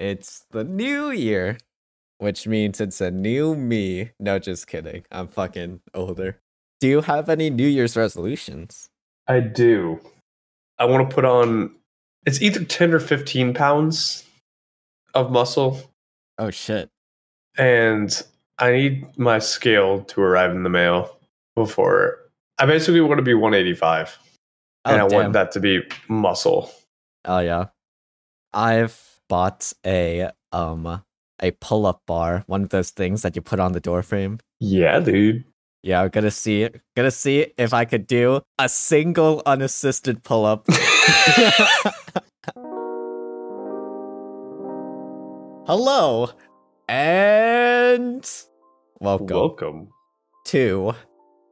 It's the new year, which means it's a new me. No, just kidding. I'm fucking older. Do you have any New Year's resolutions? I do. I want to put on. It's either ten or fifteen pounds of muscle, Oh shit. and I need my scale to arrive in the mail before. I basically want to be 185, Oh, and I damn. want that to be muscle. Oh yeah. I've bought a um a pull-up bar, one of those things that you put on the door frame. Yeah, dude. Yeah, I'm gonna see gonna see if I could do a single unassisted pull-up. Hello and welcome, Welcome. to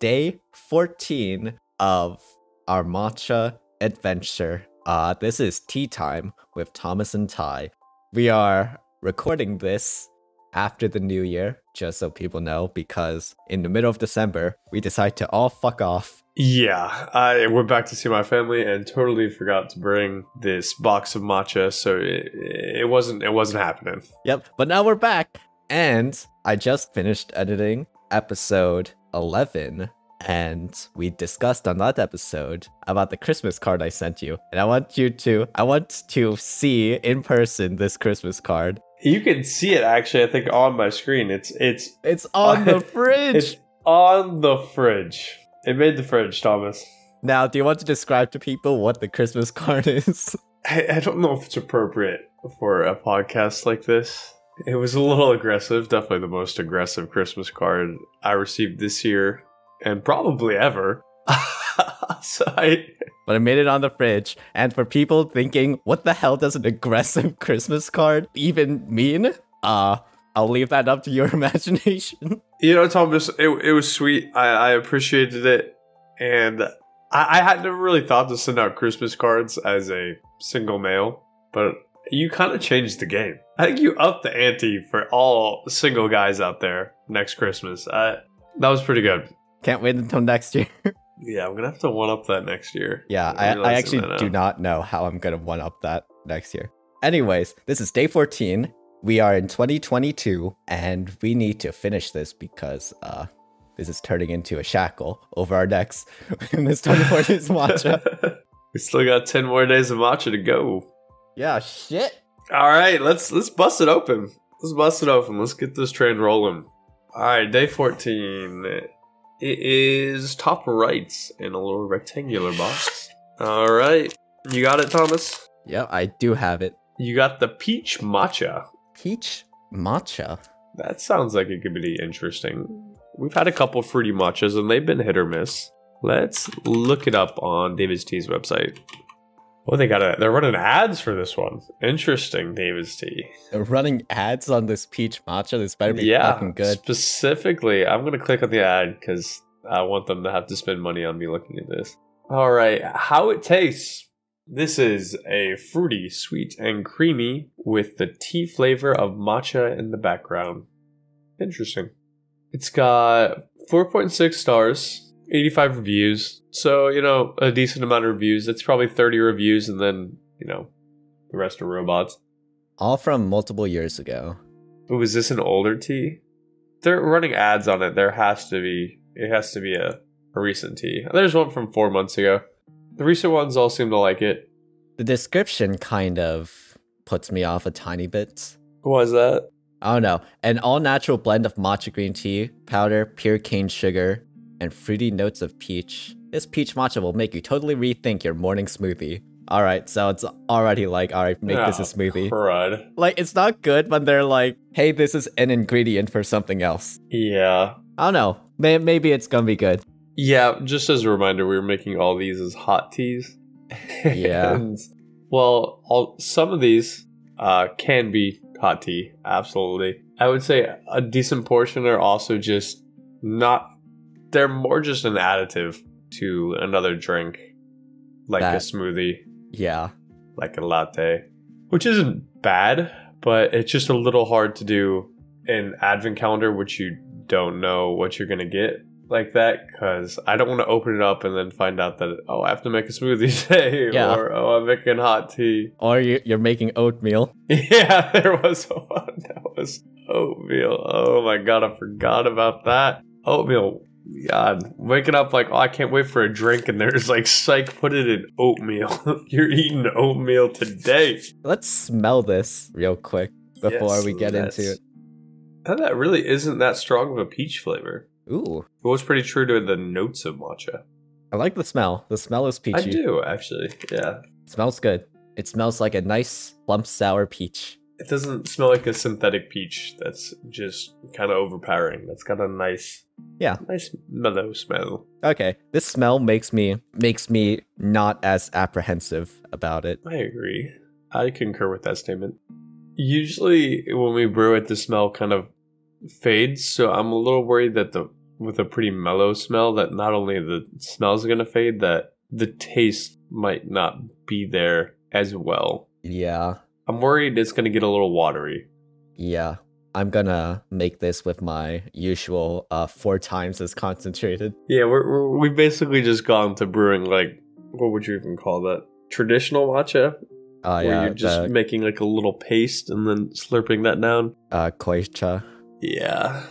day 14 of our matcha adventure. Uh this is tea time with Thomas and Ty. We are recording this after the new year, just so people know, because in the middle of December, we decide to all fuck off. Yeah, I went back to see my family and totally forgot to bring this box of matcha, so it, it wasn't it wasn't happening. Yep, but now we're back. And I just finished editing episode 11. And we discussed on that episode about the Christmas card I sent you. And I want you to, I want to see in person this Christmas card. You can see it actually. I think on my screen. It's it's It's on the fridge. it's on the fridge. It made the fridge, Thomas. Now, do you want to describe to people what the Christmas card is? I, I don't know if it's appropriate for a podcast like this. It was a little aggressive. Definitely the most aggressive Christmas card I received this year, and probably ever. so I, but I made it on the fridge. And for people thinking, what the hell does an aggressive Christmas card even mean? Uh, I'll leave that up to your imagination. you know, Thomas, it, it was sweet. I, I appreciated it, and I, I had never really thought to send out Christmas cards as a single male, but you kind of changed the game. I think you upped the ante for all single guys out there next Christmas. I, that was pretty good. Can't wait until next year. Yeah, I'm gonna have to one up that next year. yeah, I, I actually do not know how I'm gonna one up that next year. Anyways, this is day 14. We are in 2022, and we need to finish this because uh this is turning into a shackle over our necks in this 24 days matcha. we still got ten more days of matcha to go. Yeah, shit. All right, let's let's bust it open. Let's bust it open. Let's get this train rolling. All right, day fourteen. It is top right in a little rectangular box. All right, you got it, Thomas. Yeah, I do have it. You got the peach matcha. Peach matcha. That sounds like it could be interesting. We've had a couple fruity matchas and they've been hit or miss. Let's look it up on David's Tea's website. Oh, they got a. They're running ads for this one. Interesting, David's Tea. They're running ads on this peach matcha. This better be yeah, fucking good. Specifically, I'm gonna click on the ad because I want them to have to spend money on me looking at this. All right, how it tastes. This is a fruity, sweet, and creamy with the tea flavor of matcha in the background. Interesting. It's got 4.6 stars, 85 reviews. So, you know, a decent amount of reviews. It's probably 30 reviews, and then, you know, the rest are robots. All from multiple years ago. Ooh, is this an older tea? They're running ads on it. There has to be. It has to be a, a recent tea. There's one from four months ago. The recent ones all seem to like it. The description kind of puts me off a tiny bit. What was that? I don't know. An all natural blend of matcha green tea, powder, pure cane sugar, and fruity notes of peach. This peach matcha will make you totally rethink your morning smoothie. Alright, so it's already like, alright, make this a smoothie. Crud. Like, it's not good, but they're like, hey, this is an ingredient for something else. Yeah. I don't know. May- maybe it's gonna be good. Yeah, just as a reminder, we were making all these as hot teas. Yeah. And, well, all, some of these uh, can be hot tea, absolutely. I would say a decent portion are also just not, they're more just an additive to another drink, like a smoothie, Yeah. like a latte, which isn't bad, but it's just a little hard to do an advent calendar, which you don't know what you're going to get. like that because I don't want to open it up and then find out that oh I have to make a smoothie today Yeah. or oh I'm making hot tea. Or you, you're making oatmeal. Yeah, there was one that was oatmeal. Oh my god, I forgot about that oatmeal. God, waking up like oh I can't wait for a drink and there's like psych put it in oatmeal. You're eating oatmeal today. Let's smell this real quick before Yes, we get into it. That really isn't that strong of a peach flavor. Ooh, It was pretty true to the notes of matcha. I like the smell. The smell is peachy. I do actually. Yeah. Smells good. It smells like a nice plump sour peach. It doesn't smell like a synthetic peach that's just kind of overpowering. That's got a nice, Yeah. nice mellow smell. Okay, this smell makes me makes me not as apprehensive about it. I agree. I concur with that statement. Usually, when we brew it, the smell kind of fades. So I'm a little worried that the with a pretty mellow smell, that not only the smell's going to fade, that the taste might not be there as well. Yeah, I'm worried it's to get a little watery. yeah. I'm gonna make this with my usual uh four times as concentrated. Yeah, we're, we're we've basically just gone to brewing like what would you even call that? Traditional matcha, Uh where yeah, you're just the making like a little paste and then slurping that down. uh koicha. Yeah,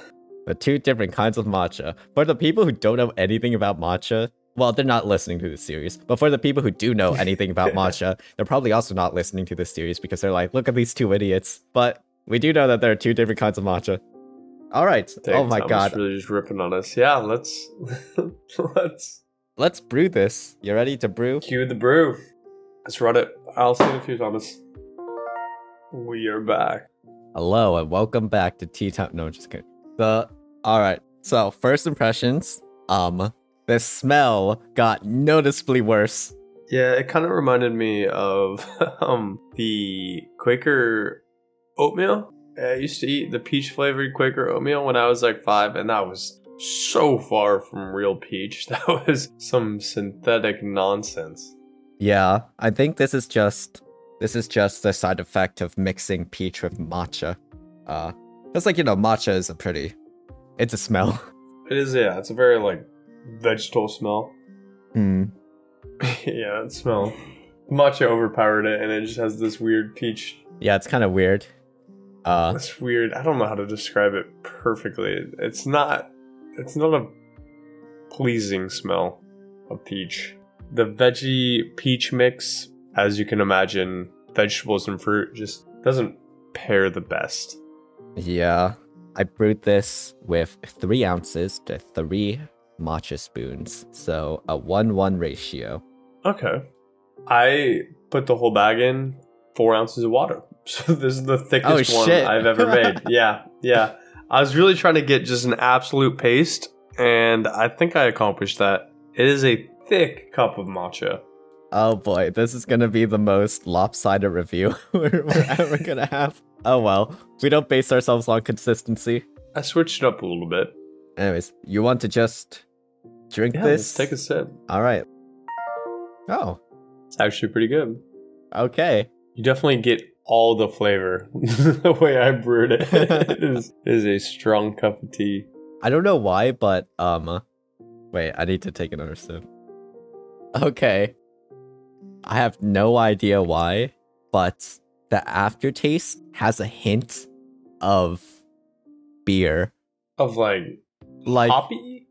The two different kinds of matcha. For the people who don't know anything about matcha, well, they're not listening to this series. But for the people who do know anything about matcha, they're probably also not listening to this series because they're like, look at these two idiots. But we do know that there are two different kinds of matcha. All right. Dang, oh my Thomas god. really just ripping on us. Yeah, let's let's Let's brew this. You ready to brew? cue the brew. Let's run it. I'll see you, in a few, Thomas. We are back. Hello and welcome back to Tea Time. No, just kidding. The all right. So first impressions. Um, the smell got noticeably worse. Yeah, it kind of reminded me of um the Quaker oatmeal. I used to eat the peach flavored Quaker oatmeal when I was like five, and that was so far from real peach. That was some synthetic nonsense. Yeah, I think this is just this is just the side effect of mixing peach with matcha. Uh, it's like you know, matcha is a pretty, it's a smell. It is, yeah. It's a very like vegetal smell. Hmm. yeah, that smell. Matcha overpowered it, and it just has this weird peach. Yeah, it's kind of weird. Uh, It's weird. I don't know how to describe it perfectly. It's not. It's not a pleasing smell of peach. The veggie peach mix, as you can imagine, vegetables and fruit just doesn't pair the best. yeah, I brewed this with three ounces to three matcha spoons, so a one-one ratio. Okay. I put the whole bag in four ounces of water. So this is the thickest Oh, one. I've ever made. yeah, yeah. I was really trying to get just an absolute paste, and I think I accomplished that. It is a thick cup of matcha. Oh boy, this is gonna be the most lopsided review we're, we're ever gonna have. Oh well, we don't base ourselves on consistency. I switched it up a little bit. Anyways, you want to just drink Yeah, this? take a sip. All right. Oh, It's actually pretty good. okay. You definitely get all the flavor the way I brewed it. it, is, it is a strong cup of tea. I don't know why, but um, wait, I need to take another sip. Okay. I have no idea why, but the aftertaste has a hint of beer. Of like, Like hoppy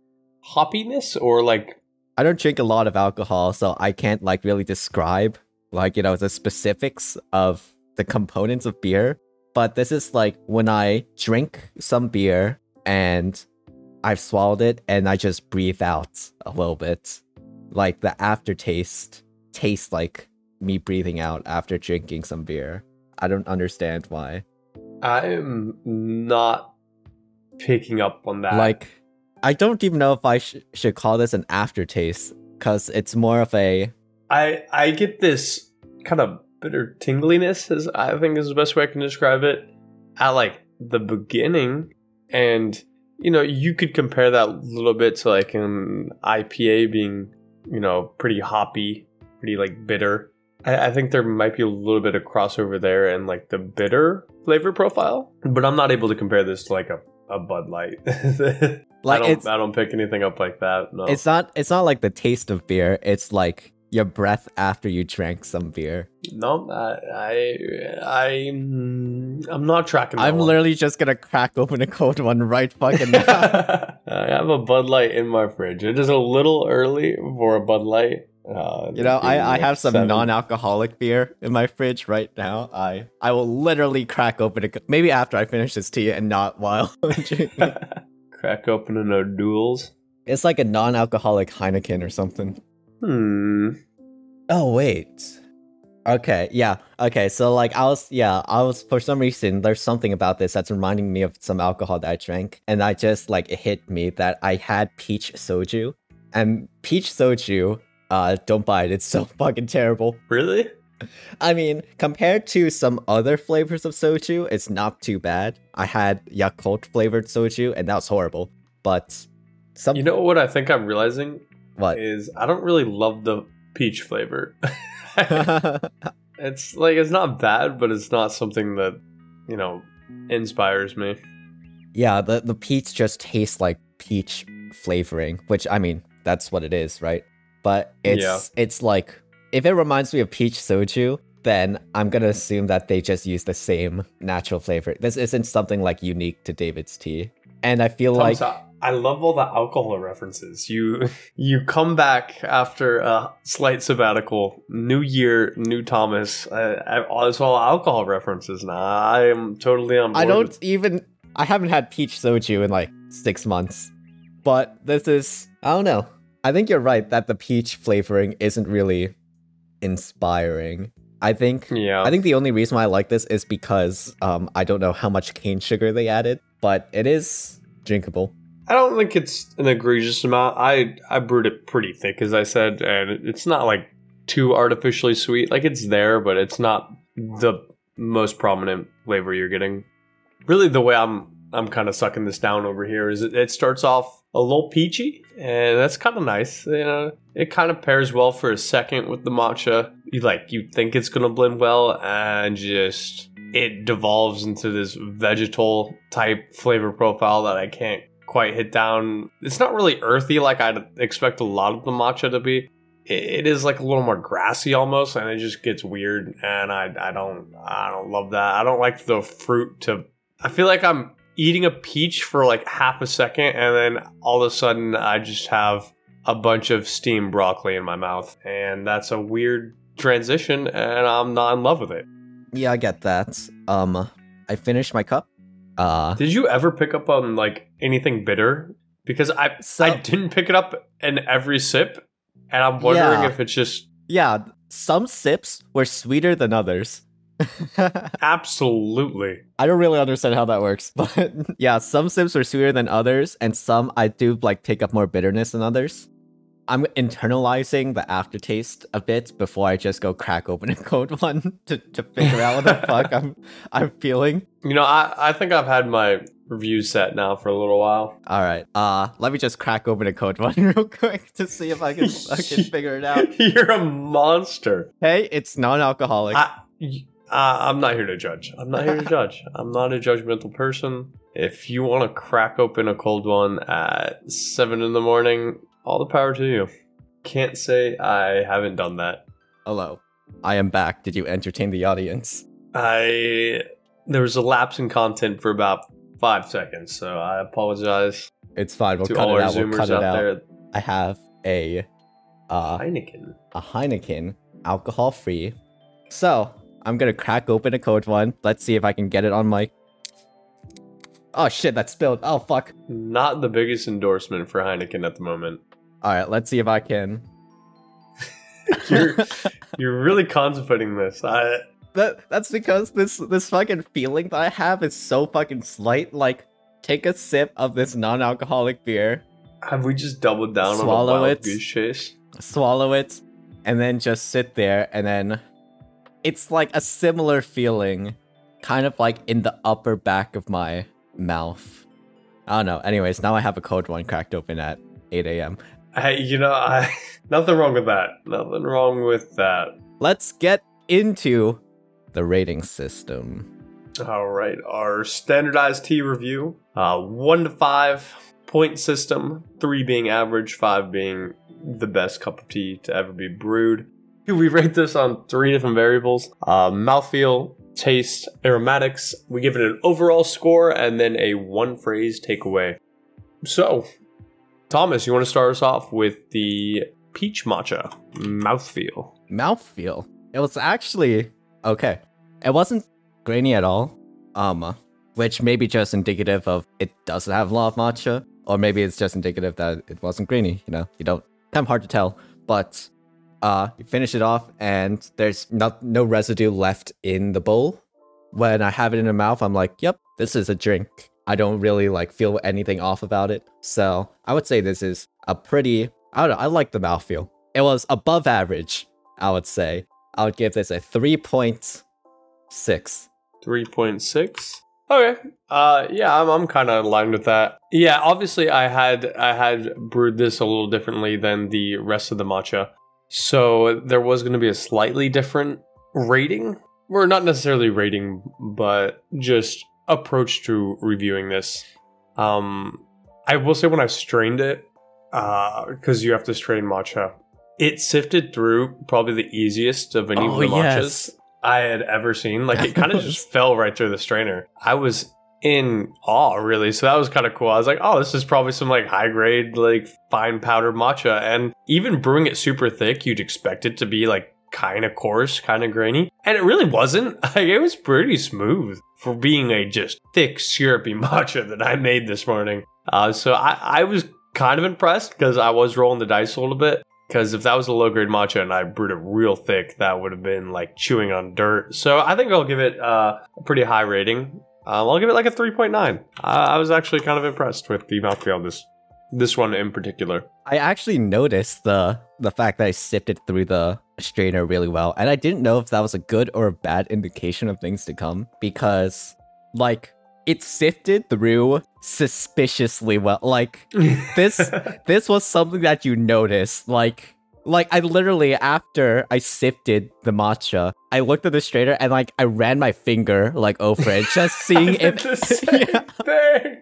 hoppiness or like I don't drink a lot of alcohol, so I can't like really describe like you know the specifics of the components of beer. But this is like when I drink some beer and I've swallowed it and I just breathe out a little bit. Like the aftertaste tastes like me breathing out after drinking some beer. I don't understand why. I'm not picking up on that. Like, I don't even know if I sh- should call this an aftertaste because it's more of a I I get this kind of bitter tingliness, as I think is the best way I can describe it, at like the beginning, and you know you could compare that a little bit to like an IPA being you know pretty hoppy, pretty like bitter. I, I think there might be a little bit of crossover there and like the bitter flavor profile, but I'm not able to compare this to like a a Bud Light. I don't, I don't pick anything up like that. No. it's not it's not like the taste of beer. It's like your breath after you drank some beer. no, I, I, I, mm, I'm not tracking. I'm one. literally just gonna crack open a cold one right fucking now. I have a Bud Light in my fridge. It is a little early for a Bud Light. Uh, You know, I, I have some seven. non-alcoholic beer in my fridge right now. I I will literally crack open a co- maybe after I finish this tea and not while. Crack open a duels. It's like a non-alcoholic Heineken or something. Hmm. Oh wait. Okay, yeah. Okay, so like I was yeah, I was for some reason there's something about this that's reminding me of some alcohol that I drank and I just like it hit me that I had peach soju. And peach soju, uh don't buy it. It's so fucking terrible. Really? I mean, compared to some other flavors of soju, it's not too bad. I had Yakult flavored soju and that was horrible. But some You know what I think I'm realizing what? is I don't really love the peach flavor. it's like it's not bad, but it's not something that you know inspires me. Yeah, the the peach just tastes like peach flavoring, which I mean, that's what it is, right? But it's Yeah. it's like if it reminds me of peach soju, then I'm gonna assume that they just use the same natural flavor. This isn't something like unique to David's tea. And I feel like I love all the alcohol references. You you come back after a slight sabbatical, new year, new Thomas. I, it's all alcohol references now. I am totally on board. I don't even I haven't had peach soju in like six months. But this is I don't know. I think you're right that the peach flavoring isn't really inspiring. I think Yeah, I think the only reason why I like this is because um, I don't know how much cane sugar they added, but it is drinkable. I don't think it's an egregious amount. I I brewed it pretty thick, as I said, and it's not like too artificially sweet. Like it's there, but it's not the most prominent flavor you're getting. Really, the way I'm I'm kind of sucking this down over here is it, it starts off a little peachy, and that's kind of nice. You uh, know, it kind of pairs well for a second with the matcha. You like you think it's gonna blend well, and just it devolves into this vegetal type flavor profile that I can't quite hit down. It's not really earthy like I'd expect a lot of the matcha to be. It, it is like a little more grassy almost, and it just gets weird. And I I don't I don't love that. I don't like the fruit to. I feel like I'm eating a peach for like half a second, and then all of a sudden I just have a bunch of steamed broccoli in my mouth, and that's a weird transition, and I'm not in love with it. Yeah, I get that. Um, I finished my cup. Uh, Did you ever pick up on like anything bitter? Because I So- I didn't pick it up in every sip, and I'm wondering Yeah. if it's just yeah, some sips were sweeter than others. absolutely. I don't really understand how that works, but yeah, some sips are sweeter than others, and some I do like pick up more bitterness than others. I'm internalizing the aftertaste a bit before I just go crack open a cold one to, to figure out what the fuck I'm I'm feeling. You know, I I think I've had my review set now for a little while. All right, uh, let me just crack open a cold one real quick to see if I can fucking figure it out. You're a monster. Hey, it's non-alcoholic. I, y- uh, I'm not here to judge. I'm not here to judge. I'm not a judgmental person. If you want to crack open a cold one at seven in the morning, all the power to you. Can't say I haven't done that. Hello, I am back. Did you entertain the audience? I there was a lapse in content for about five seconds, so I apologize It's fine. We'll to cut all it our out. We'll cut it out out. there. I have a uh, Heineken. a Heineken, alcohol free. So I'm gonna crack open a code one. Let's see if I can get it on mic. Oh shit, that spilled. Oh fuck. Not the biggest endorsement for Heineken at the moment. All right, let's see if I can. You're you're really contemplating this. I That that's because this this fucking feeling that I have is so fucking slight. Like, take a sip of this non-alcoholic beer, have we just doubled down Swallow on a wild it. goose chase? swallow it, and then just sit there, and then it's like a similar feeling, kind of like in the upper back of my mouth. I don't know. Anyways, now I have a cold one cracked open at 8 a.m. Hey, you know, I nothing wrong with that. Nothing wrong with that. Let's get into the rating system. All right, our standardized tea review. Uh, one to five point system, three being average, five being the best cup of tea to ever be brewed. We rate this on three different variables uh, mouthfeel, taste, aromatics. We give it an overall score and then a one phrase takeaway. So, Thomas, you want to start us off with the peach matcha mouthfeel? Mouthfeel. It was actually okay. It wasn't grainy at all. Um, which may be just indicative of it doesn't have a lot of matcha, or maybe it's just indicative that it wasn't grainy. You know, you don't kind of hard to tell. But uh, you finish it off, and there's not no residue left in the bowl. When I have it in the mouth, I'm like, yep, this is a drink. I don't really like feel anything off about it. So I would say this is a pretty. I don't know. I like the mouthfeel. It was above average. I would say. I would give this a three point six. 3.6 okay uh yeah i'm, I'm kind of aligned with that yeah obviously i had i had brewed this a little differently than the rest of the matcha so there was going to be a slightly different rating or not necessarily rating but just approach to reviewing this um i will say when i strained it uh because you have to strain matcha it sifted through probably the easiest of any of the matchas I had ever seen. Like it kind of just fell right through the strainer. I was in awe, really. So that was kind of cool. I was like, oh, this is probably some like high grade, like fine powdered matcha. And even brewing it super thick, you'd expect it to be like kind of coarse, kind of grainy. And it really wasn't. Like it was pretty smooth for being a just thick, syrupy matcha that I made this morning. Uh, so I, I was kind of impressed because I was rolling the dice a little bit. Because if that was a low grade matcha and I brewed it real thick, that would have been like chewing on dirt. So I think I'll give it uh, a pretty high rating. Um, I'll give it like a 3.9. Uh, I was actually kind of impressed with the mouthfeel this this one in particular. I actually noticed the the fact that I sifted through the strainer really well, and I didn't know if that was a good or a bad indication of things to come because, like, it sifted through suspiciously well. Like this this was something that you noticed. Like like I literally after I sifted the matcha, I looked at the strainer and like I ran my finger like over it, just seeing if yeah,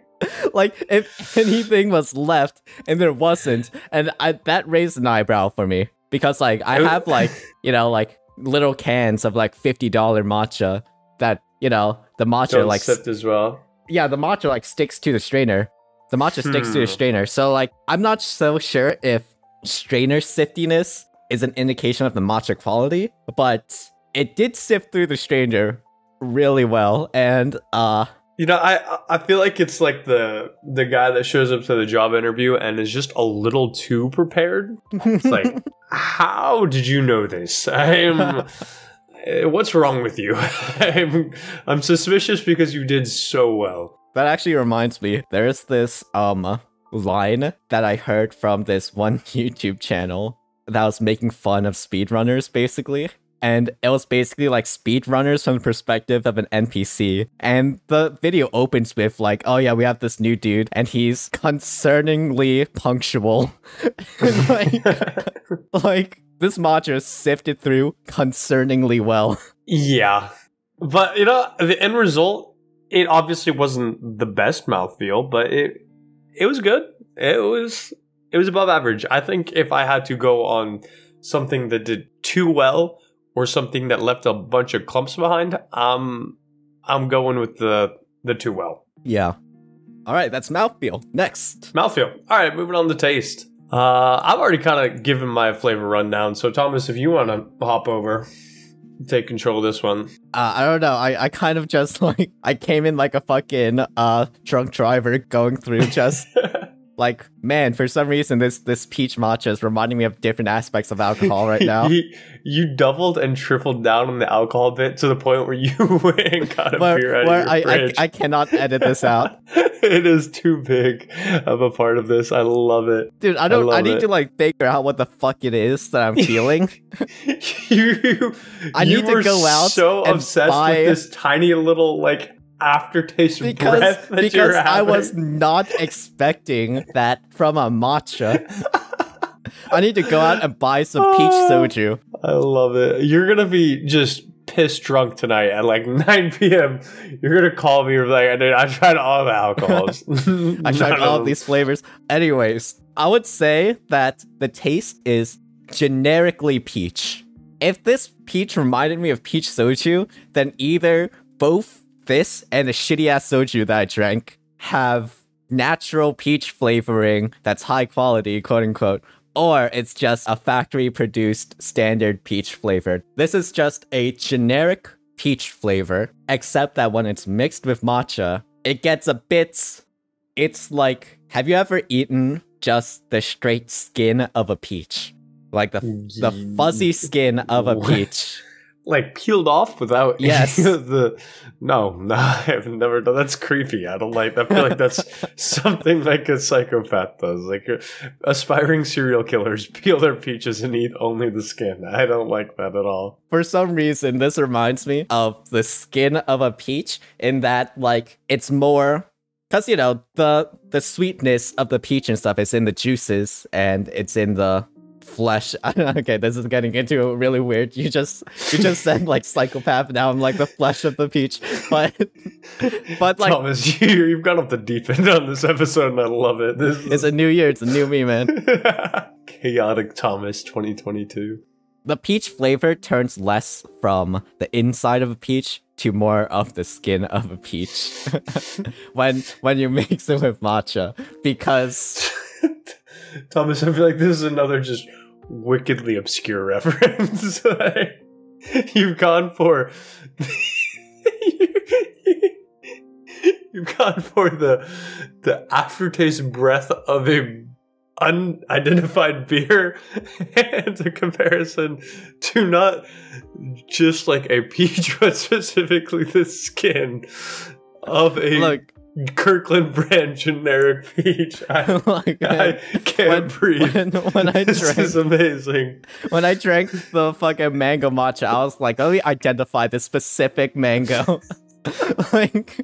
like if anything was left, and there wasn't, and I that raised an eyebrow for me because like I have like you know like little cans of like fifty dollar matcha that you know the matcha Don't like sift as well. yeah, the matcha like sticks to the strainer. The matcha sticks to the Hmm. strainer. So like I'm not so sure if strainer siftiness is an indication of the matcha quality, but it did sift through the strainer really well and uh You know, I I feel like it's like the the guy that shows up to the job interview and is just a little too prepared. It's like, how did you know this? I'm. What's wrong with you? I'm, I'm suspicious because you did so well. that actually reminds me there's this um line that I heard from this one YouTube channel that was making fun of speedrunners basically. And it was basically like speedrunners from the perspective of an NPC. And the video opens with like, oh yeah, we have this new dude and he's concerningly punctual. Like, like this matcha sifted through concerningly well. Yeah. But, you know, the end result, it obviously wasn't the best mouthfeel, but it it was good. It was it was above average. I think if I had to go on something that did too well or something that left a bunch of clumps behind, um I'm going with the the too well. Yeah. All right, that's mouthfeel. Next. Mouthfeel. All right, moving on to taste. Uh, I've already kind of given my flavor rundown. So, Thomas, if you want to hop over, take control of this one. Uh, I don't know. I, I kind of just like I came in like a fucking uh drunk driver going through just like man for some reason this this peach matcha is reminding me of different aspects of alcohol right now. you, you doubled and tripled down on the alcohol bit to the point where you went and got a where beer out where of I, your I fridge. I cannot edit this out, it is too big of a part of this. I love it. dude. I don't. I, love need it. to like figure out what the fuck it is that I'm feeling. you, I need to go out so and obsessed buy- with this tiny little like aftertaste because breath that because you're I was not expecting that from a matcha. I need to go out and buy some peach ah, soju. I love it. You're gonna be just pissed drunk tonight at like 9 p.m., you're gonna call me and be like, "Dude, I tried all the alcohols. I tried all of these flavors. Anyways, I would say that the taste is generically peach. If this peach reminded me of peach soju, then either both this and the shitty ass soju that I drank have natural peach flavoring that's high quality, quote unquote, or it's just a factory produced standard peach flavor. This is just a generic peach flavor, except that when it's mixed with matcha, it gets a bit. It's like, have you ever eaten just the straight skin of a peach? Like the, the fuzzy skin of a peach. Like peeled off without Yes. the no no i've never done that's creepy i don't like that. i feel like that's something like a psychopath does like aspiring serial killers peel their peaches and eat only the skin i don't like that at all For some reason, this reminds me of the skin of a peach in that, like, it's more. Because, you know, the the sweetness of the peach and stuff is in the juices and it's in the flesh. okay, this is getting into really weird. You just you just said like psychopath. Now I'm like the flesh of the peach, but but like thomas you, you've gone off the deep end on this episode and i love it this it's a new year. It's a new me, man. chaotic thomas 2022 the peach flavor turns less from the inside of a peach to more of the skin of a peach when when you mix it with matcha because Thomas, I feel like this is another just wickedly obscure reference. You've gone for You've gone for the the aftertaste breath of a unidentified beer and a comparison to not just like a peach but specifically the skin of a look Kirkland brand generic peach. I, oh like, I can't when, breathe. when, when I this drank is amazing. when I drank the fucking mango matcha, I was like, let me identify the specific mango. like,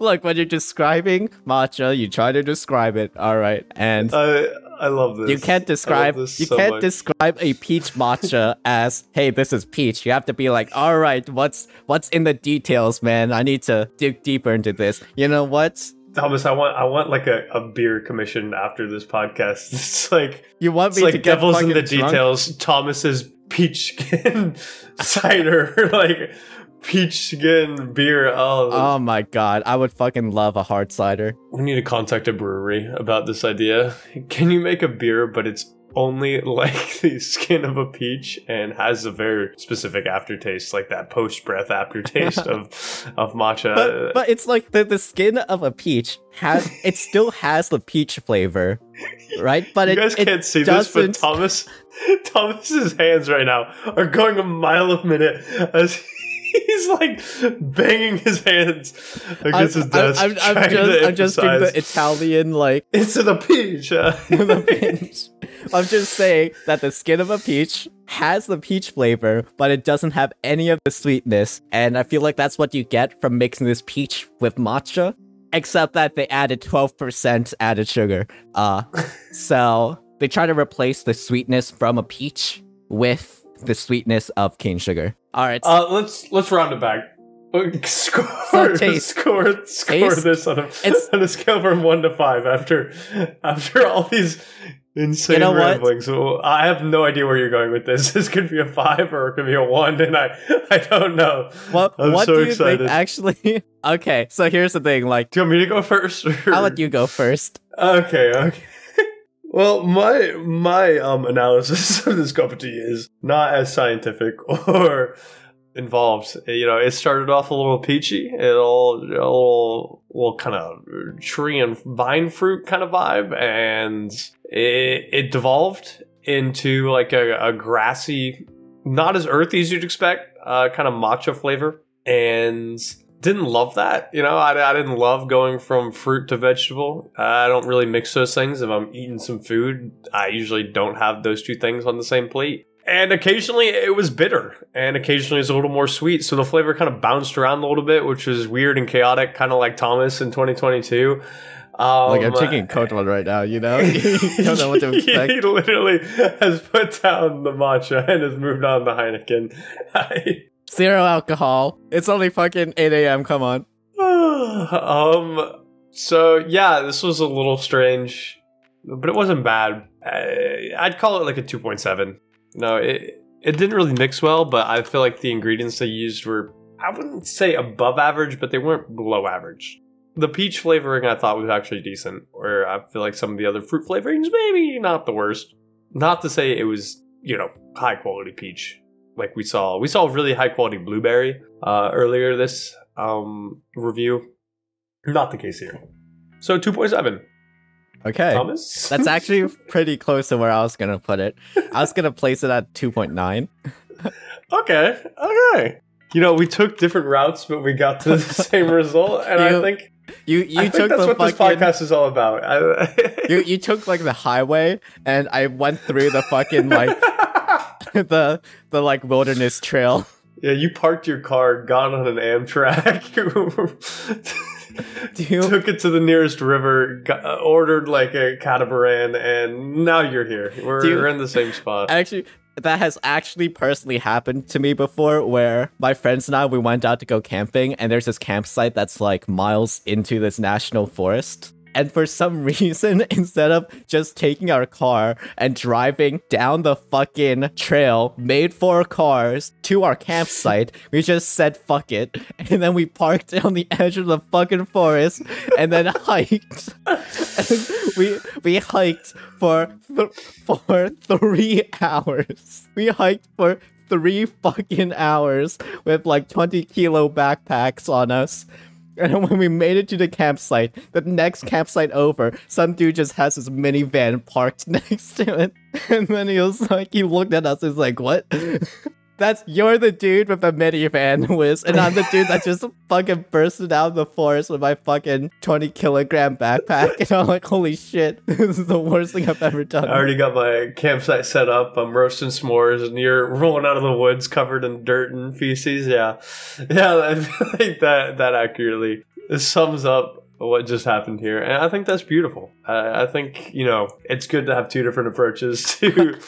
look, when you're describing matcha, you try to describe it, all right, and I I love this. you can't describe you so can't much. describe a peach matcha as, hey, this is peach. You have to be like, all right, what's what's in the details, man? I need to dig deeper into this. You know what? Thomas, I want I want like a, a beer commission after this podcast. It's like You want me to like get devils in the drunk? details. Thomas's peach skin cider, like peach skin beer. Oh, Oh my god, I would fucking love a hard cider. we need to contact a brewery about this idea. Can you make a beer, but it's only like the skin of a peach and has a very specific aftertaste, like that post breath aftertaste of of matcha. But but it's like the, the skin of a peach has it still has the peach flavor, right? But you it, guys can't see this, but doesn't- Thomas, Thomas's hands right now are going a mile a minute as he's like banging his hands I'm, against his I'm, desk. I'm, I'm trying just I'm just doing the Italian like It's the peach. uh, the pinch. I'm just saying that the skin of a peach has the peach flavor, but it doesn't have any of the sweetness. And I feel like that's what you get from mixing this peach with matcha, except that they added 12% added sugar. Uh, so they try to replace the sweetness from a peach with the sweetness of cane sugar. All right. Uh, let's let's round it back. Score, So taste. score, score Taste. this on a, It's- on a scale from one to five. After after all these insane You know ramblings, so I have no idea where you're going with this. This could be a five or it could be a one, and I I don't know. what I'm what so do you excited. think actually? okay, so here's the thing. Like, Do you want me to go first? Or? I'll let you go first. Okay, okay. Well, my my um analysis of this cup of tea is not as scientific or involved. You know, it started off a little peachy, a little, a little, little kind of tree and vine fruit kind of vibe, and it, it devolved into like a, a grassy, not as earthy as you'd expect, uh, kind of matcha flavor, and didn't love that. You know, I, I didn't love going from fruit to vegetable. I don't really mix those things. If I'm eating some food, I usually don't have those two things on the same plate. And occasionally it was bitter, and occasionally it's a little more sweet. So the flavor kind of bounced around a little bit, which was weird and chaotic, kind of like Thomas in 2022. Um, Like I'm taking one right now. You know, you don't know what to expect. he literally has put down the matcha and has moved on to Heineken. Zero alcohol. It's only fucking 8 a.m. Come on. um. So yeah, this was a little strange, but it wasn't bad. I, I'd call it like a two point seven. No, it it didn't really mix well, but I feel like the ingredients they used were I wouldn't say above average, but they weren't below average. The peach flavoring I thought was actually decent, where I feel like some of the other fruit flavorings maybe not the worst. Not to say it was you know high quality peach like we saw. We saw really high quality blueberry uh, earlier this um, review. Not the case here. So two point seven. Okay. Thomas. That's actually pretty close to where I was gonna put it. I was gonna place it at 2.9. okay. Okay. You know, we took different routes, but we got to the same result, and I think You you I took think that's the what this podcast is all about. You you took like the highway, and I went through the fucking like the the like wilderness trail. yeah, you parked your car, got on an Amtrak, you- took it to the nearest river, got, uh, ordered like a catamaran, and now you're here. We're, you- we're in the same spot. Actually, that has actually personally happened to me before where my friends and I we went out to go camping and there's this campsite that's like miles into this national forest. And for some reason, instead of just taking our car and driving down the fucking trail made for cars to our campsite, we just said fuck it. And then we parked on the edge of the fucking forest and then hiked. we we hiked for th- for three hours. We hiked for three fucking hours with like 20 kilo backpacks on us. And when we made it to the campsite, the next campsite over, some dude just has his minivan parked next to it. And then he was like, he looked at us and was like, what? That's you're the dude with the minivan, Wiz, and I'm the dude that just fucking bursted out of the forest with my fucking 20 kilogram backpack. And I'm like, holy shit, this is the worst thing I've ever done. I already got my campsite set up. I'm roasting s'mores, and you're rolling out of the woods covered in dirt and feces. Yeah, yeah. I think that that accurately sums up what just happened here, and I think that's beautiful. I, I think you know it's good to have two different approaches to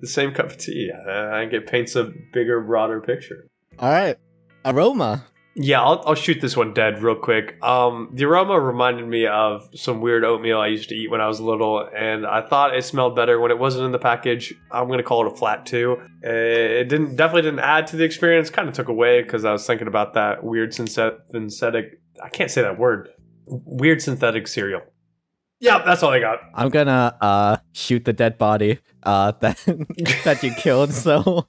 the same cup of tea. I think it paints a bigger, broader picture. All right, aroma. Yeah, I'll, I'll shoot this one dead real quick. Um, the aroma reminded me of some weird oatmeal I used to eat when I was little, and I thought it smelled better when it wasn't in the package. I'm gonna call it a flat two. Uh, It didn't definitely didn't add to the experience. Kind of took away because I was thinking about that weird synthetic I can't say that word. Weird synthetic cereal. Yeah, that's all I got. I'm gonna uh shoot the dead body uh that that you killed. So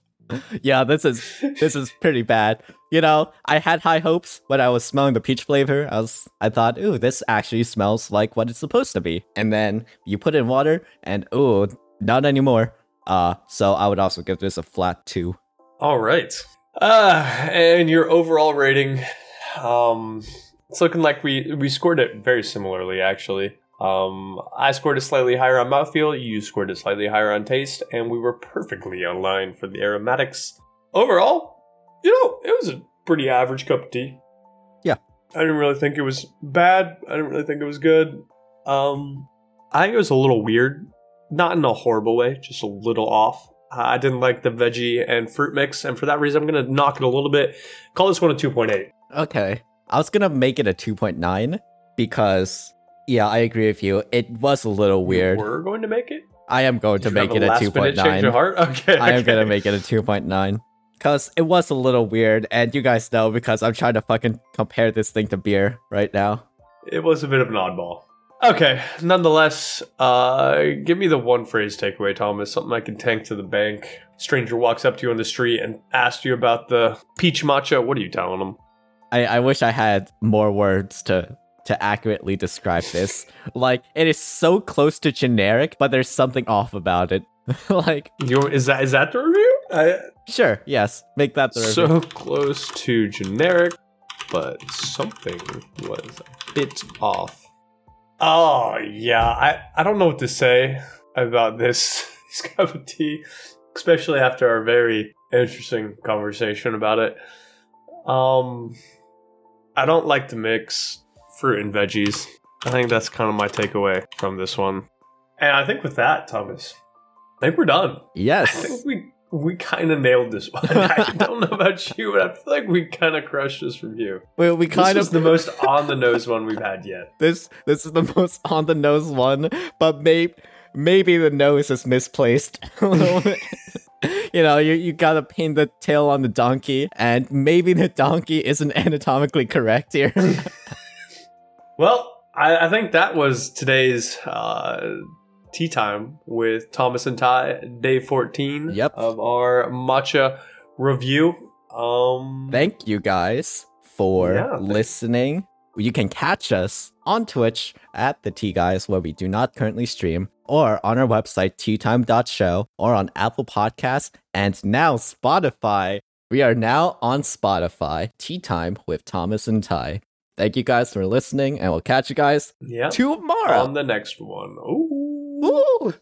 yeah, this is this is pretty bad. You know, I had high hopes when I was smelling the peach flavor. I was I thought, ooh, this actually smells like what it's supposed to be. And then you put in water, and ooh, not anymore. Uh, so I would also give this a flat two. All right. Uh, and your overall rating, um, it's looking like we we scored it very similarly, actually. Um, I scored it slightly higher on mouthfeel. You scored it slightly higher on taste, and we were perfectly aligned for the aromatics. Overall, you know, it was a pretty average cup of tea. Yeah. I didn't really think it was bad. I didn't really think it was good. Um, I think it was a little weird, not in a horrible way, just a little off. I didn't like the veggie and fruit mix, and for that reason, I'm gonna knock it a little bit. Call this one a 2.8. Okay. I was gonna make it a 2.9 because yeah, I agree with you. It was a little weird. We're going to make it. I am going to you make it a last minute Change 2.9. of heart. Okay. I am okay. gonna make it a 2.9. Cause it was a little weird, and you guys know because I'm trying to fucking compare this thing to beer right now. It was a bit of an oddball. Okay, nonetheless, uh, give me the one phrase takeaway, Thomas. Something I can tank to the bank. Stranger walks up to you on the street and asks you about the peach matcha. What are you telling them? I, I wish I had more words to to accurately describe this. like it is so close to generic, but there's something off about it. like You is that is that the review? I, sure, yes, make that the review. so close to generic, but something was a bit off. Oh yeah, I I don't know what to say about this, this cup of tea, especially after our very interesting conversation about it. Um, I don't like to mix fruit and veggies. I think that's kind of my takeaway from this one. And I think with that, Thomas, I think we're done. Yes. I think we we kind of nailed this one. I don't know about you, but I feel like we kind of crushed this review. We, we This kind is of the most on the nose one we've had yet. this this is the most on the nose one, but maybe maybe the nose is misplaced a little bit. you know, you, you gotta pin the tail on the donkey, and maybe the donkey isn't anatomically correct here. Well, I, I think that was today's uh, tea time with Thomas and Ty, day 14 Yep. of our matcha review. Um, Thank you guys for Yeah, listening. You can catch us on Twitch at the Tea Guys, where we do not currently stream, or on our website, teatime.show, or on Apple Podcasts, and now Spotify. We are now on Spotify, Tea Time with Thomas and Ty. Thank you guys for listening, and we'll catch you guys yeah. tomorrow. On the next one. Ooh. Ooh.